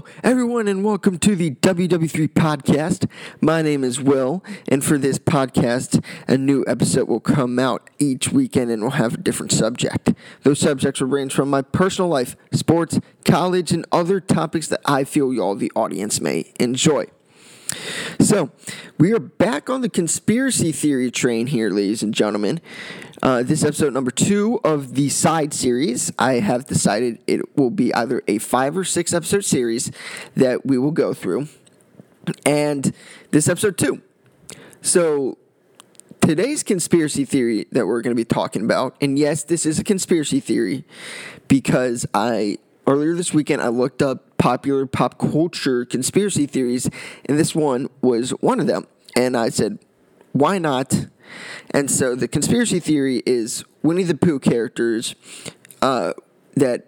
Hello, everyone, and welcome to the WW3 podcast. My name is Will, and for this podcast, a new episode will come out each weekend and we'll have a different subject. Those subjects will range from my personal life, sports, college, and other topics that I feel y'all, the audience, may enjoy. So, we are back on the conspiracy theory train here, ladies and gentlemen. Uh, this episode number two of the side series. I have decided it will be either a five or six episode series that we will go through. And this episode two. So, today's conspiracy theory that we're going to be talking about, and yes, this is a conspiracy theory because I earlier this weekend I looked up popular pop culture conspiracy theories, and this one was one of them. And I said, why not? And so the conspiracy theory is Winnie the Pooh characters uh, that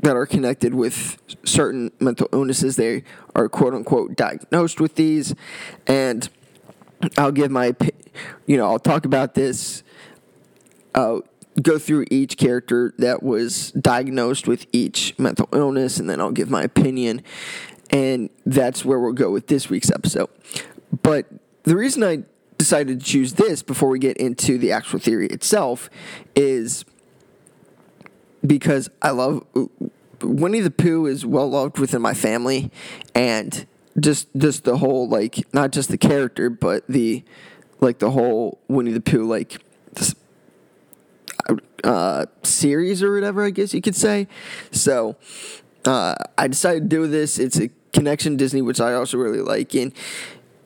that are connected with certain mental illnesses. They are quote unquote diagnosed with these, and I'll give my, you know, I'll talk about this. Uh, go through each character that was diagnosed with each mental illness, and then I'll give my opinion. And that's where we'll go with this week's episode. But the reason I decided to choose this before we get into the actual theory itself is because I love Winnie the Pooh is well loved within my family and just just the whole like not just the character but the like the whole Winnie the Pooh like this, uh, series or whatever I guess you could say. So uh, I decided to do this. It's a connection Disney, which I also really like, and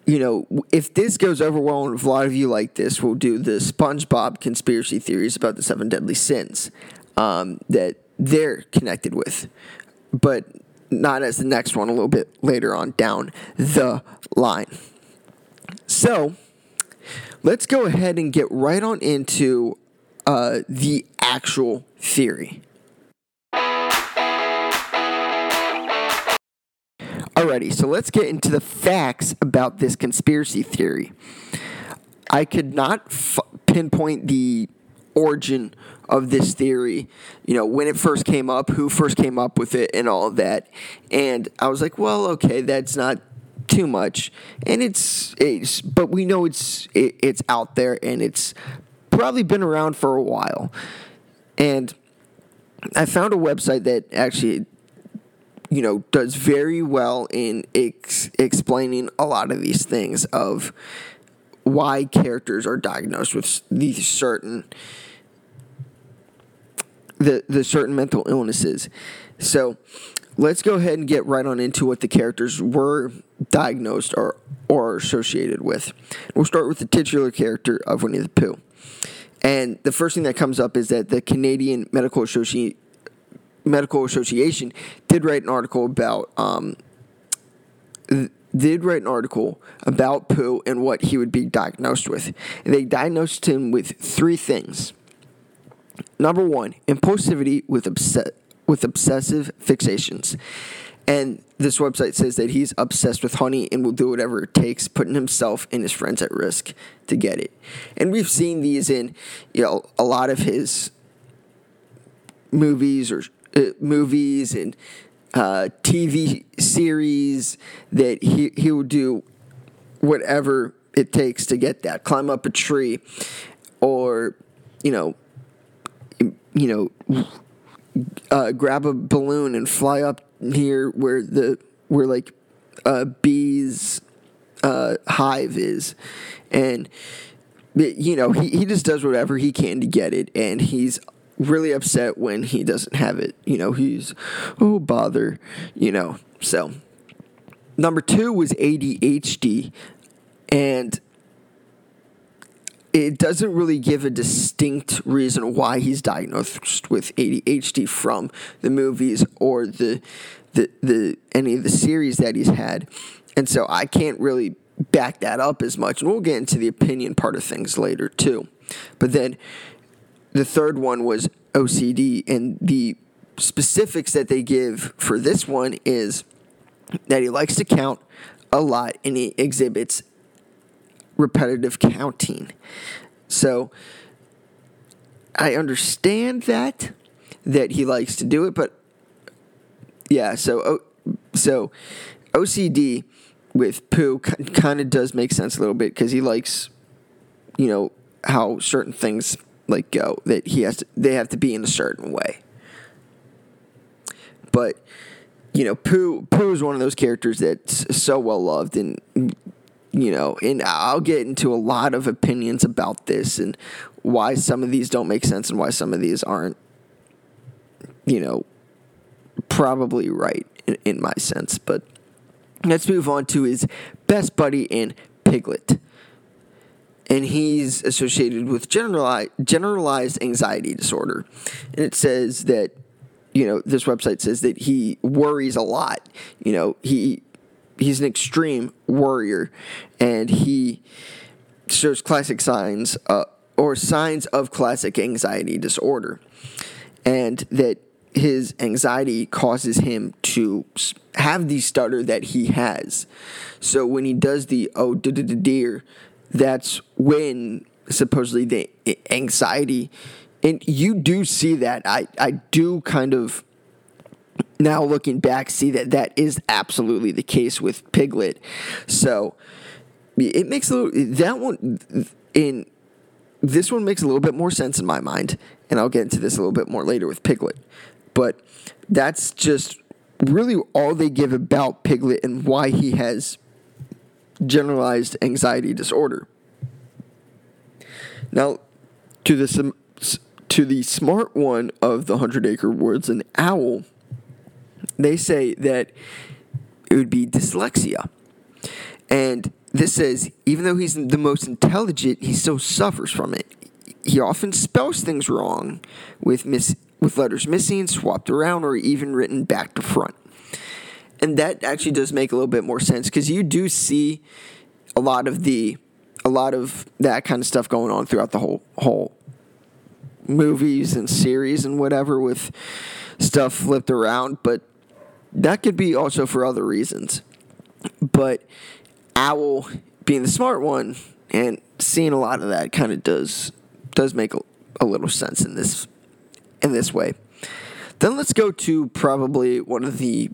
you know, if this goes over well, and if a lot of you like this, we'll do the SpongeBob conspiracy theories about the seven deadly sins um, that they're connected with, but not as the next one a little bit later on down the line. So let's go ahead and get right on into uh, the actual theory. Alrighty, so let's get into the facts about this conspiracy theory. I could not f- pinpoint the origin of this theory, you know, when it first came up, who first came up with it, and all of that. And I was like, well, okay, that's not too much, and it's, it's but we know it's it, it's out there, and it's probably been around for a while. And I found a website that actually you know, does very well in ex- explaining a lot of these things of why characters are diagnosed with these certain the the certain mental illnesses. So, let's go ahead and get right on into what the characters were diagnosed or or associated with. We'll start with the titular character of Winnie the Pooh. And the first thing that comes up is that the Canadian Medical Association Medical Association did write an article about um, did write an article about Pooh and what he would be diagnosed with. They diagnosed him with three things. Number one, impulsivity with obs- with obsessive fixations. And this website says that he's obsessed with honey and will do whatever it takes, putting himself and his friends at risk to get it. And we've seen these in, you know, a lot of his movies or movies and uh, TV series that he he will do whatever it takes to get that. Climb up a tree, or you know, you know, uh, grab a balloon and fly up near where the where like a bees uh, hive is, and you know he, he just does whatever he can to get it, and he's really upset when he doesn't have it. You know, he's, oh, bother, you know. So, number two was ADHD, and it doesn't really give a distinct reason why he's diagnosed with ADHD from the movies or the the, the any of the series that he's had. And so I can't really back that up as much. And we'll get into the opinion part of things later too. But then the third one was OCD, and the specifics that they give for this one is that he likes to count a lot and he exhibits repetitive counting. So I understand that that he likes to do it, but yeah. So so OCD with Pooh kind of does make sense a little bit because he likes, you know, how certain things like go that he has to, they have to be in a certain way. But you know, Pooh Pooh is one of those characters that's so well loved and you know, and I'll get into a lot of opinions about this and why some of these don't make sense and why some of these aren't you know, probably right in, in my sense, but let's move on to his best buddy in Piglet and he's associated with generalized generalized anxiety disorder. And it says that you know this website says that he worries a lot. You know he he's an extreme worrier, and he shows classic signs uh, or signs of classic anxiety disorder, and that his anxiety causes him to have the stutter that he has. So when he does the oh dear that's when supposedly the anxiety and you do see that. I i do kind of now looking back see that that is absolutely the case with piglet. So it makes a little that one in this one makes a little bit more sense in my mind and i'll get into this a little bit more later with piglet. But that's just really all they give about piglet and why he has generalized anxiety disorder. Now, to the to the smart one of the Hundred Acre Woods, an owl, they say that it would be dyslexia, and this says even though he's the most intelligent, he still suffers from it. He often spells things wrong, with miss with letters missing, swapped around, or even written back to front and that actually does make a little bit more sense because you do see a lot of the a lot of that kind of stuff going on throughout the whole whole movies and series and whatever with stuff flipped around but that could be also for other reasons. But owl being the smart one and seeing a lot of that kind of does does make a, a little sense in this in this way. Then let's go to probably one of the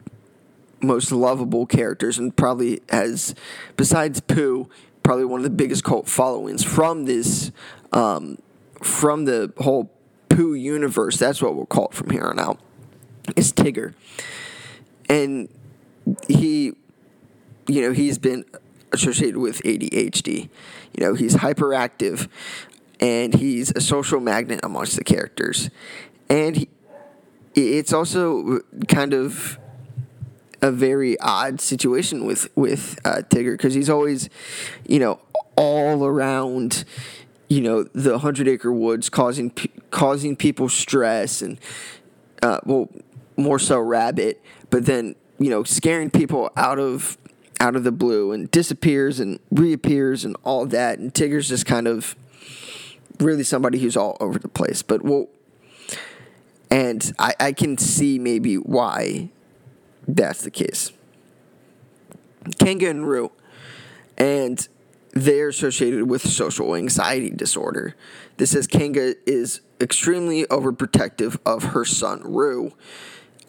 most lovable characters and probably has, besides Pooh, probably one of the biggest cult followings from this, um, from the whole Pooh universe. That's what we'll call it from here on out. Is Tigger, and he, you know, he's been associated with ADHD. You know, he's hyperactive, and he's a social magnet amongst the characters, and he, it's also kind of a very odd situation with with uh, Tigger because he's always, you know, all around, you know, the hundred acre woods, causing causing people stress and, uh, well, more so Rabbit, but then you know, scaring people out of out of the blue and disappears and reappears and all that. And Tigger's just kind of really somebody who's all over the place. But well, and I, I can see maybe why that's the case. Kanga and Roo, and they're associated with social anxiety disorder. This says Kanga is extremely overprotective of her son Roo.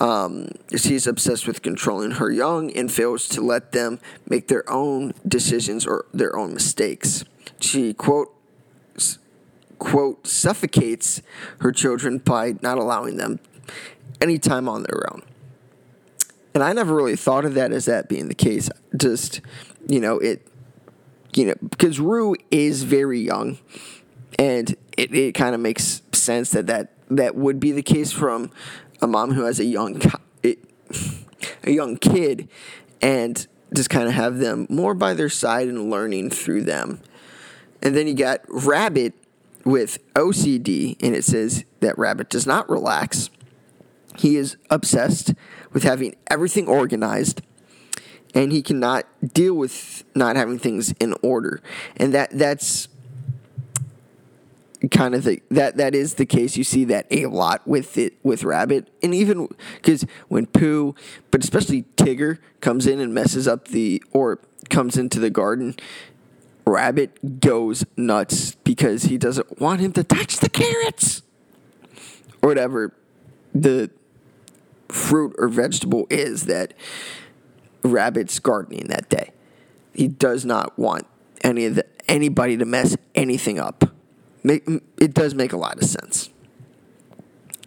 Um, she's obsessed with controlling her young and fails to let them make their own decisions or their own mistakes. She quote quote suffocates her children by not allowing them any time on their own. And I never really thought of that as that being the case. Just, you know, it, you know, because Roo is very young, and it, it kind of makes sense that, that that would be the case from a mom who has a young, it, a young kid, and just kind of have them more by their side and learning through them. And then you got Rabbit with OCD, and it says that Rabbit does not relax. He is obsessed with having everything organized and he cannot deal with not having things in order. And that that's kind of the that that is the case. You see that a lot with it with Rabbit, and even because when Pooh, but especially Tigger, comes in and messes up the or comes into the garden. Rabbit goes nuts because he doesn't want him to touch the carrots or whatever the fruit or vegetable is that Rabbit's gardening that day. He does not want any of the, anybody to mess anything up. It does make a lot of sense.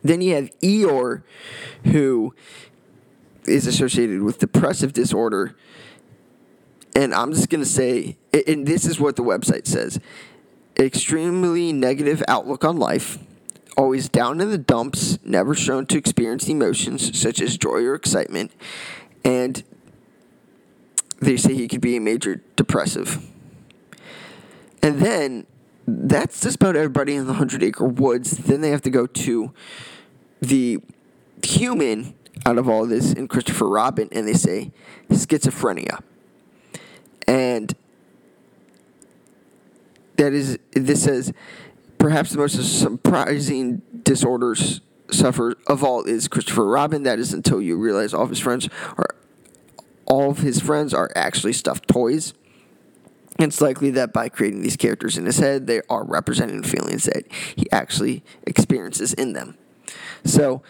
Then you have Eeyore, who is associated with depressive disorder. And I'm just going to say, and this is what the website says extremely negative outlook on life, always down in the dumps, never shown to experience emotions such as joy or excitement, and they say he could be a major depressive. And then that's just about everybody in the Hundred Acre Woods. Then they have to go to the human out of all this in Christopher Robin, and they say schizophrenia. And that is, this says, perhaps the most surprising disorders suffer of all is Christopher Robin. That is until you realize all of his friends are all of his friends are actually stuffed toys. It's likely that by creating these characters in his head, they are representing feelings that he actually experiences in them. So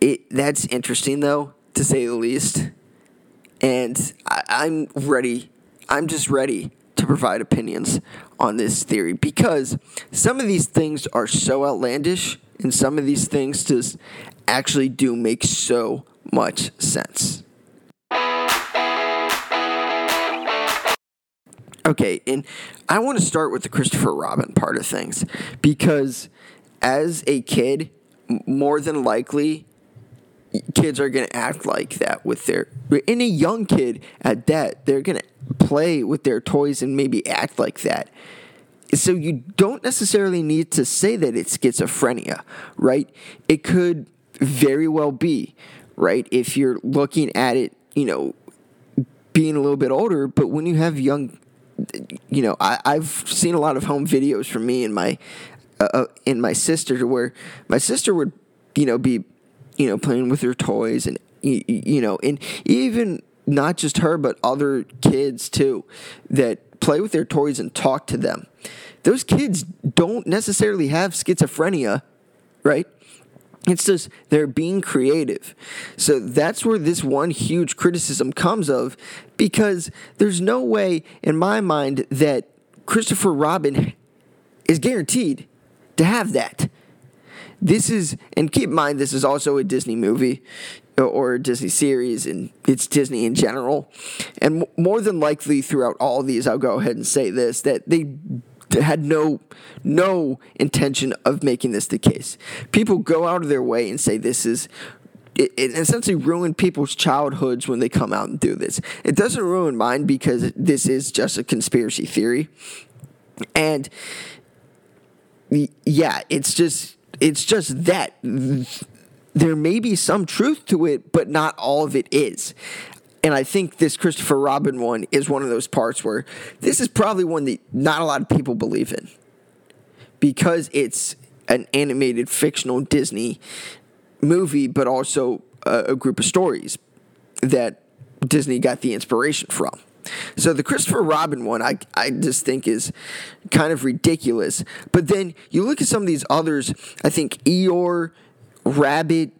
it that's interesting though, to say the least. And I, I'm ready. I'm just ready to provide opinions on this theory because some of these things are so outlandish and some of these things just actually do make so much sense. Okay, and I want to start with the Christopher Robin part of things because as a kid, more than likely, kids are going to act like that with their. any young kid at that, they're going to play with their toys and maybe act like that. So you don't necessarily need to say that it's schizophrenia, right? It could very well be, right? If you're looking at it, you know, being a little bit older, but when you have young you know, I, I've seen a lot of home videos from me and my uh, uh and my sister where my sister would, you know, be, you know, playing with her toys and you, you know, and even not just her but other kids too that play with their toys and talk to them. Those kids don't necessarily have schizophrenia, right? It's just they're being creative. So that's where this one huge criticism comes of because there's no way in my mind that Christopher Robin is guaranteed to have that. This is, and keep in mind, this is also a Disney movie uh, or a Disney series, and it's Disney in general. And more than likely, throughout all these, I'll go ahead and say this that they had no no intention of making this the case. People go out of their way and say this is it, it, essentially ruin people's childhoods when they come out and do this. It doesn't ruin mine because this is just a conspiracy theory. And yeah, it's just it's just that there may be some truth to it, but not all of it is. And I think this Christopher Robin one is one of those parts where this is probably one that not a lot of people believe in because it's an animated fictional Disney movie, but also a, a group of stories that Disney got the inspiration from. So the Christopher Robin one, I, I just think is kind of ridiculous. But then you look at some of these others, I think Eeyore, Rabbit,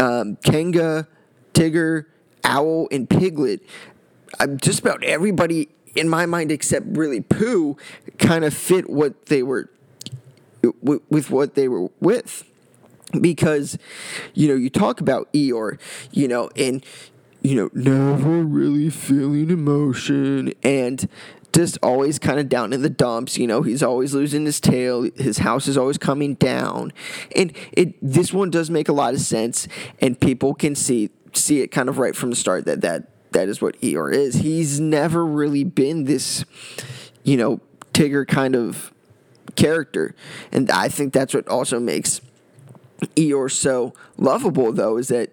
um, Kanga, Tigger, Owl, and Piglet, I'm just about everybody in my mind except really Pooh kind of fit what they were with what they were with because you know you talk about Eeyore, you know, and you know never really feeling emotion and just always kind of down in the dumps. You know, he's always losing his tail. His house is always coming down, and it this one does make a lot of sense, and people can see see it kind of right from the start that that that is what Eeyore is. He's never really been this, you know, Tigger kind of character, and I think that's what also makes Eeyore so lovable. Though is that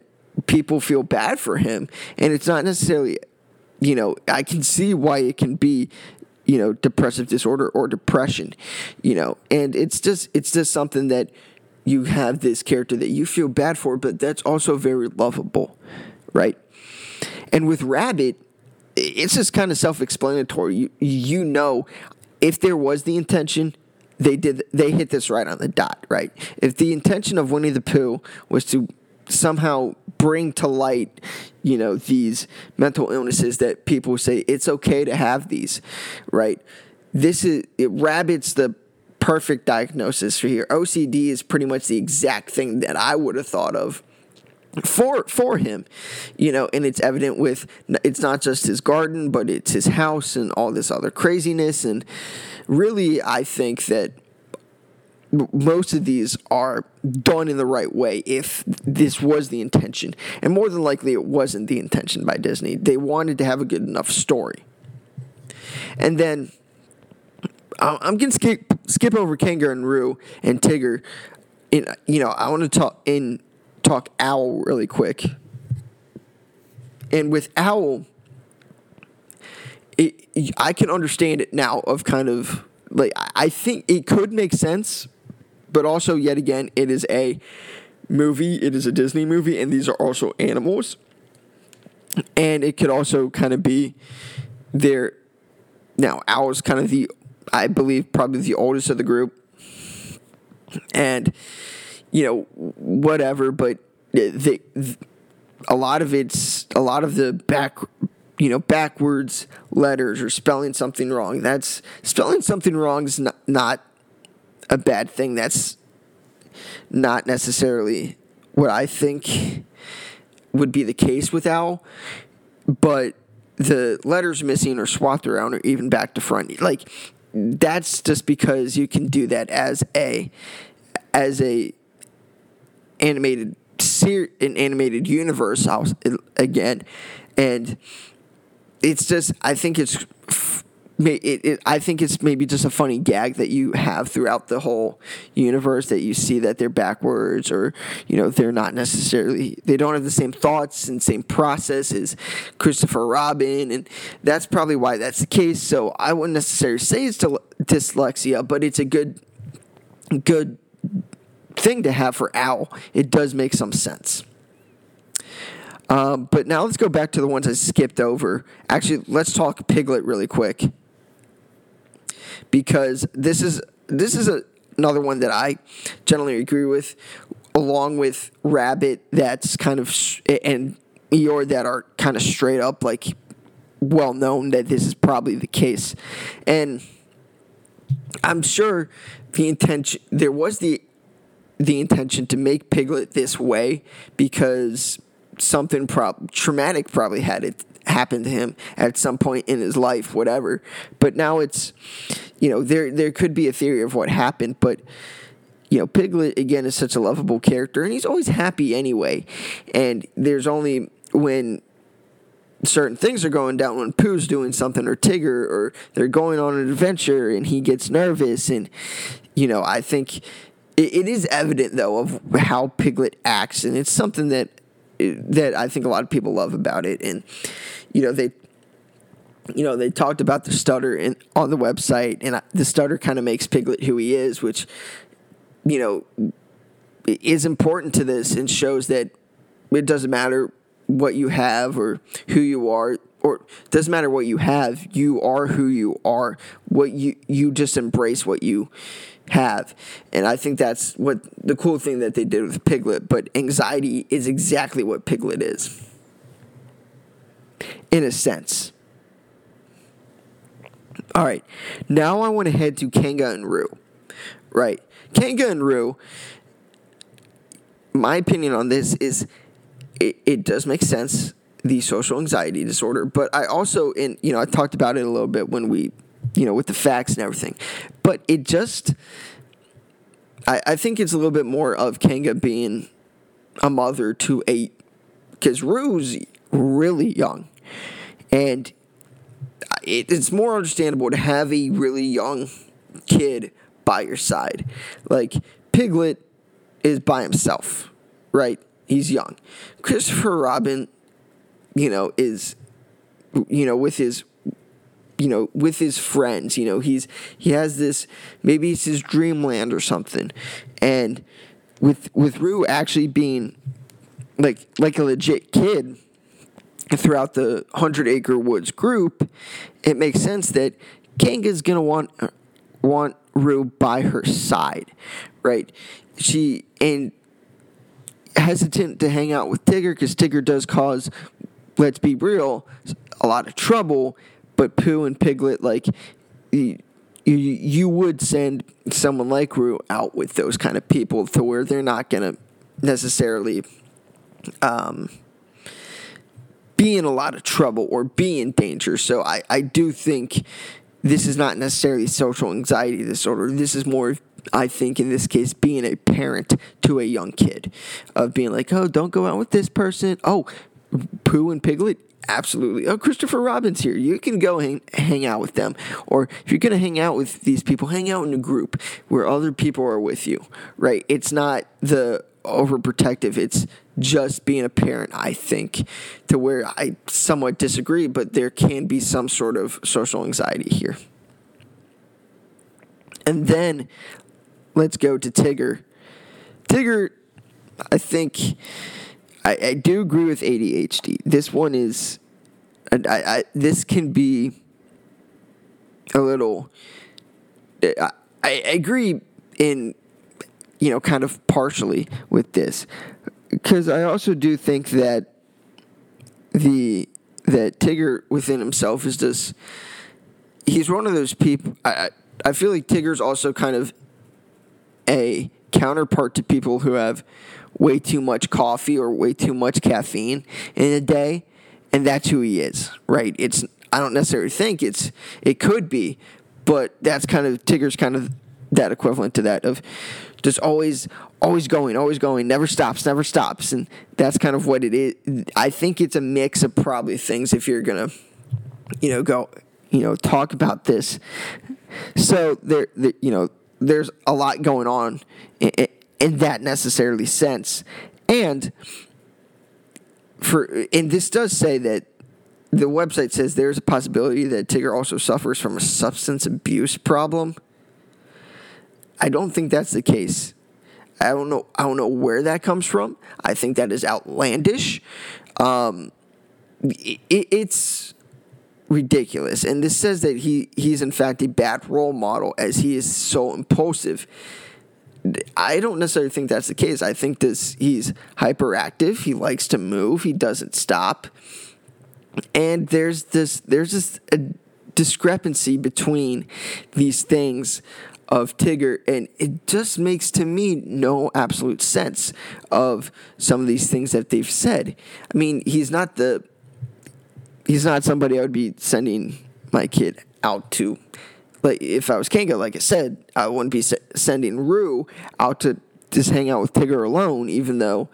people feel bad for him, and it's not necessarily, you know, I can see why it can be you know depressive disorder or depression you know and it's just it's just something that you have this character that you feel bad for, but that's also very lovable, right? And with Rabbit, it's just kind of self-explanatory. You you know, if there was the intention, they did they hit this right on the dot, right? If the intention of Winnie the Pooh was to somehow bring to light, you know, these mental illnesses that people say it's okay to have these, right? This is it rabbits the perfect diagnosis for here. OCD is pretty much the exact thing that I would have thought of for for him you know and it's evident with it's not just his garden but it's his house and all this other craziness and really i think that most of these are done in the right way if this was the intention. And more than likely it wasn't the intention by disney. They wanted to have a good enough story. And then i'm going to skip skip over Kanga and Roo and Tigger. In you know i want to talk in talk Owl really quick. And with Owl, it, I can understand it now of kind of like I think it could make sense, but also yet again it is a movie, it is a Disney movie, and these are also animals. And it could also kind of be their now Owl's kind of the I believe probably the oldest of the group. And you know, whatever, but the, the, a lot of it's a lot of the back you know backwards letters or spelling something wrong that's spelling something wrong is not, not a bad thing that's not necessarily what i think would be the case with Owl, but the letters missing or swapped around or even back to front like that's just because you can do that as a as a animated ser- an animated universe house again, and it's just I think it's. It, it, I think it's maybe just a funny gag that you have throughout the whole universe that you see that they're backwards or you know they're not necessarily they don't have the same thoughts and same process as Christopher Robin and that's probably why that's the case. So I wouldn't necessarily say it's dyslexia, but it's a good good thing to have for owl. It does make some sense. Um, but now let's go back to the ones I skipped over. Actually, let's talk Piglet really quick because this is this is a, another one that I generally agree with, along with Rabbit. That's kind of and Eeyore that are kind of straight up like well known that this is probably the case, and I'm sure the intention there was the the intention to make Piglet this way because something prob- traumatic probably had it happen to him at some point in his life, whatever. But now it's, you know, there there could be a theory of what happened, but you know, Piglet again is such a lovable character, and he's always happy anyway. And there's only when certain things are going down when Pooh's doing something or Tigger or they're going on an adventure and he gets nervous and you know I think it, it is evident though of how Piglet acts, and it's something that that I think a lot of people love about it. And you know they you know they talked about the stutter in, on the website and the stutter kind of makes piglet who he is which you know is important to this and shows that it doesn't matter what you have or who you are or doesn't matter what you have you are who you are what you you just embrace what you have. And I think that's what the cool thing that they did with Piglet. But anxiety is exactly what Piglet is, in a sense. All right, now I want to head to Kanga and Roo. Right, Kanga and Roo. My opinion on this is it, it does make sense the social anxiety disorder but i also in you know i talked about it a little bit when we you know, with the facts and everything. But it just, I, I think it's a little bit more of Kanga being a mother to a, because Roo's really young. And it, it's more understandable to have a really young kid by your side. Like, Piglet is by himself, right? He's young. Christopher Robin, you know, is, you know, with his you know with his friends you know he's he has this maybe it's his dreamland or something and with with Roo actually being like like a legit kid throughout the 100 acre woods group it makes sense that Kanga's to want want Roo by her side right she and hesitant to hang out with Tigger because Tigger does cause, let's be real, a lot of trouble. But Pooh and Piglet, like, you, you would send someone like Roo out with those kind of people to where they're not going to necessarily um, be in a lot of trouble or be in danger. So I, I do think this is not necessarily social anxiety disorder. This is more I think in this case, being a parent to a young kid, of being like, oh, don't go out with this person. Oh, Pooh and Piglet, absolutely. Oh, Christopher Robin's here. You can go hang, hang out with them. Or if you're going to hang out with these people, hang out in a group where other people are with you, right? It's not the overprotective. It's just being a parent, I think, to where I somewhat disagree, but there can be some sort of social anxiety here. And then let's go to Tigger. Tigger, I think I, I do agree with ADHD. This one is, I, I, this can be a little. I, I agree in, you know, kind of partially with this, because I also do think that the that Tigger within himself is just he's one of those people. I I feel like Tigger's also kind of a counterpart to people who have way too much coffee or way too much caffeine in a day, and that's who he is, right? It's I don't necessarily think it's it could be, but that's kind of Tigger's kind of that equivalent to that of just always always going, always going, never stops, never stops, and that's kind of what it is. I think it's a mix of probably things if you're gonna, you know, go, you know, talk about this. So there, you know, there's a lot going on in, that necessarily sense. And for and this does say that the website says there's a possibility that Tigger also suffers from a substance abuse problem. I don't think that's the case. I don't know. I don't know where that comes from. I think that is outlandish. Um, it, it's ridiculous. And this says that he he's in fact a bad role model as he is so impulsive. I don't necessarily think that's the case. I think this he's hyperactive. He likes to move. He doesn't stop. And there's this there's this discrepancy between these things of Tigger, and it just makes to me no absolute sense of some of these things that they've said. I mean, he's not the he's not somebody I would be sending my kid out to. Like if I was Kanga, like I said, I wouldn't be sending Roo out to just hang out with Tigger alone, even though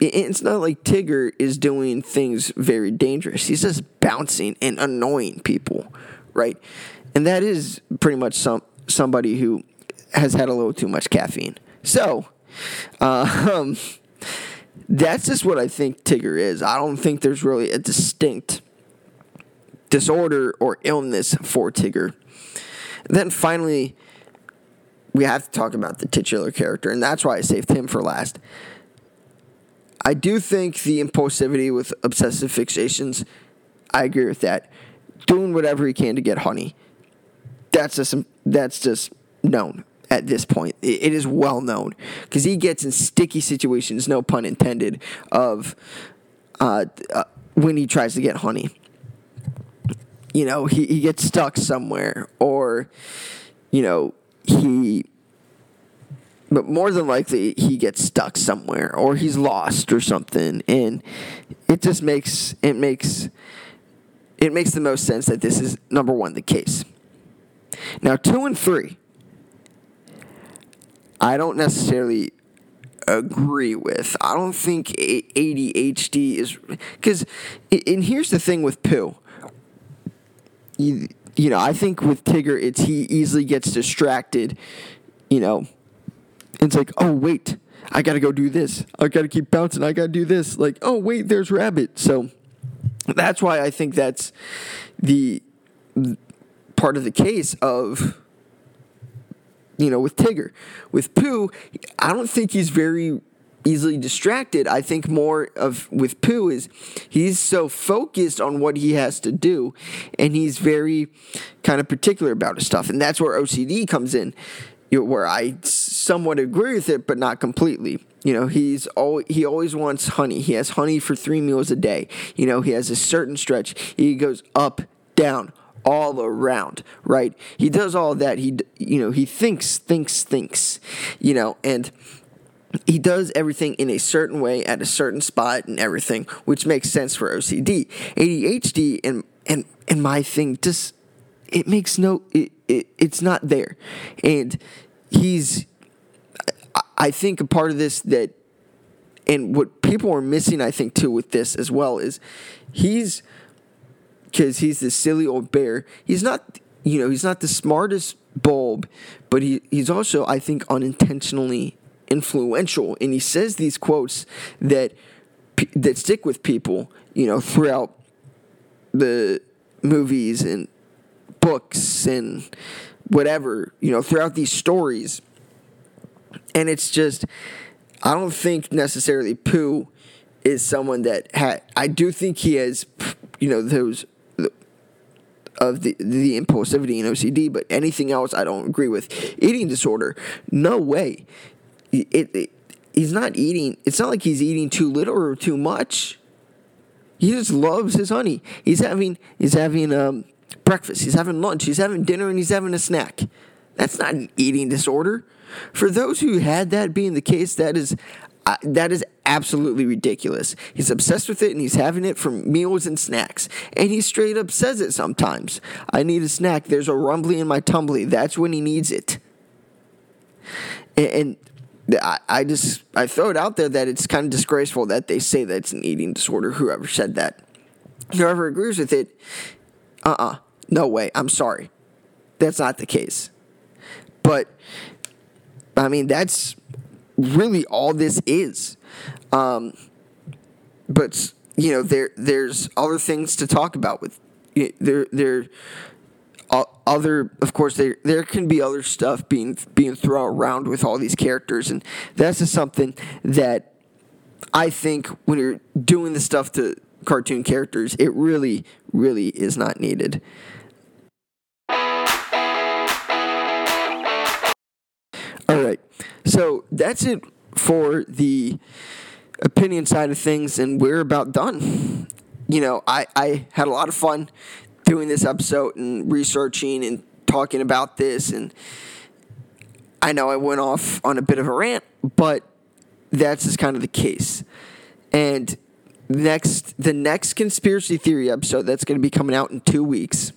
it's not like Tigger is doing things very dangerous. He's just bouncing and annoying people, right? And that is pretty much some somebody who has had a little too much caffeine. So, uh, um, that's just what I think Tigger is. I don't think there's really a distinct disorder or illness for Tigger. Then finally, we have to talk about the titular character, and that's why I saved him for last. I do think the impulsivity with obsessive fixations, I agree with that. Doing whatever he can to get honey. That's just that's just known at this point. It is well known because he gets in sticky situations, no pun intended, of uh, uh, when he tries to get honey. You know, he, he gets stuck somewhere, or, you know, he. But more than likely, he gets stuck somewhere, or he's lost, or something, and it just makes it makes it makes the most sense that this is number one the case. Now, two and three I don't necessarily agree with. I don't think ADHD is because, and here's the thing with Pooh. You, you know, I think with Tigger, it's he easily gets distracted. You know, it's like, oh wait, I gotta go do this. I gotta keep bouncing. I gotta do this. Like, oh wait, there's Rabbit. So that's why I think that's the part of the case of you know, with Tigger. With Pooh, I don't think he's very easily distracted. I think more of with Pooh is he's so focused on what he has to do and he's very kind of particular about his stuff. And that's where OCD comes in. you know, where I somewhat agree with it, but not completely. You know, he's always, he always wants honey. He has honey for three meals a day. You know, he has a certain stretch. He goes up, down, all around, right? He does all that. He, you know, he thinks, thinks, thinks, you know, and he does everything in a certain way at a certain spot and everything, which makes sense for OCD. ADHD and and and my thing just it makes no it, it it's not there, and he's I think a part of this that and what people are missing, I think too with this as well is he's because he's this silly old bear. He's not you know he's not the smartest bulb, but he he's also I think unintentionally influential, and he says these quotes that that stick with people, you know, throughout the movies and books and whatever, you know, throughout these stories. And it's just, I don't think necessarily Pooh is someone that had. I do think he has, you know, those of the the impulsivity and OCD, but anything else I don't agree with. Eating disorder, no way it, it, he's not eating. It's not like he's eating too little or too much. He just loves his honey. He's having he's having um, breakfast. He's having lunch. He's having dinner, and he's having a snack. That's not an eating disorder. For those who had that being the case, that is uh, that is absolutely ridiculous. He's obsessed with it, and he's having it for meals and snacks. And he straight up says it sometimes. I need a snack. There's a rumbly in my tumbly. That's when he needs it. and, and I, I just I throw it out there that it's kind of disgraceful that they say that it's an eating disorder. Whoever said that, whoever agrees with it, uh uh-uh, uh no way. I'm sorry, that's not the case. But I mean, that's really all this is. Um, but you know, there there's other things to talk about with there there other of course there there can be other stuff being being thrown around with all these characters and that's just something that I think when you're doing the stuff to cartoon characters it really really is not needed. All right. So that's it for the opinion side of things and we're about done. You know, I I had a lot of fun doing this episode and researching and talking about this. And I know I went off on a bit of a rant, but that's just kind of the case. And next, the next conspiracy theory episode that's going to be coming out in two weeks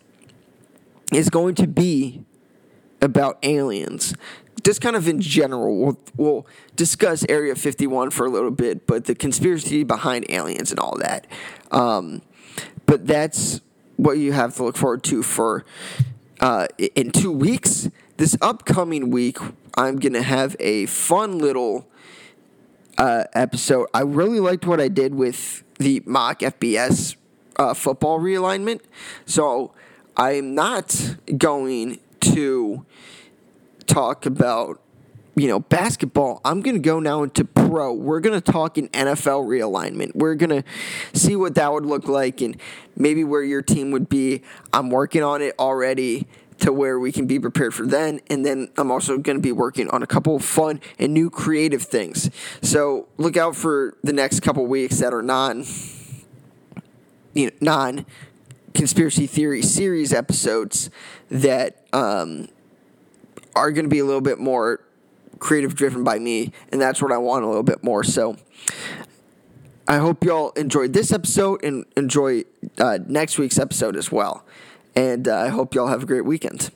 is going to be about aliens. Just kind of in general, we'll, we'll discuss Area 51 for a little bit, but the conspiracy behind aliens and all that. Um, but that's what you have to look forward to for uh, in two weeks. This upcoming week, I'm going to have a fun little uh, episode. I really liked what I did with the mock FBS uh, football realignment. So I'm not going to talk about you know, basketball, I'm going to go now into pro. We're going to talk in NFL realignment. We're going to see what that would look like and maybe where your team would be. I'm working on it already to where we can be prepared for then. And then I'm also going to be working on a couple of fun and new creative things. So look out for the next couple weeks that are non, you know, non conspiracy theory series episodes that um, are going to be a little bit more creative driven by me, and that's what I want a little bit more. So I hope y'all enjoyed this episode and enjoy uh, next week's episode as well. And uh, I hope y'all have a great weekend.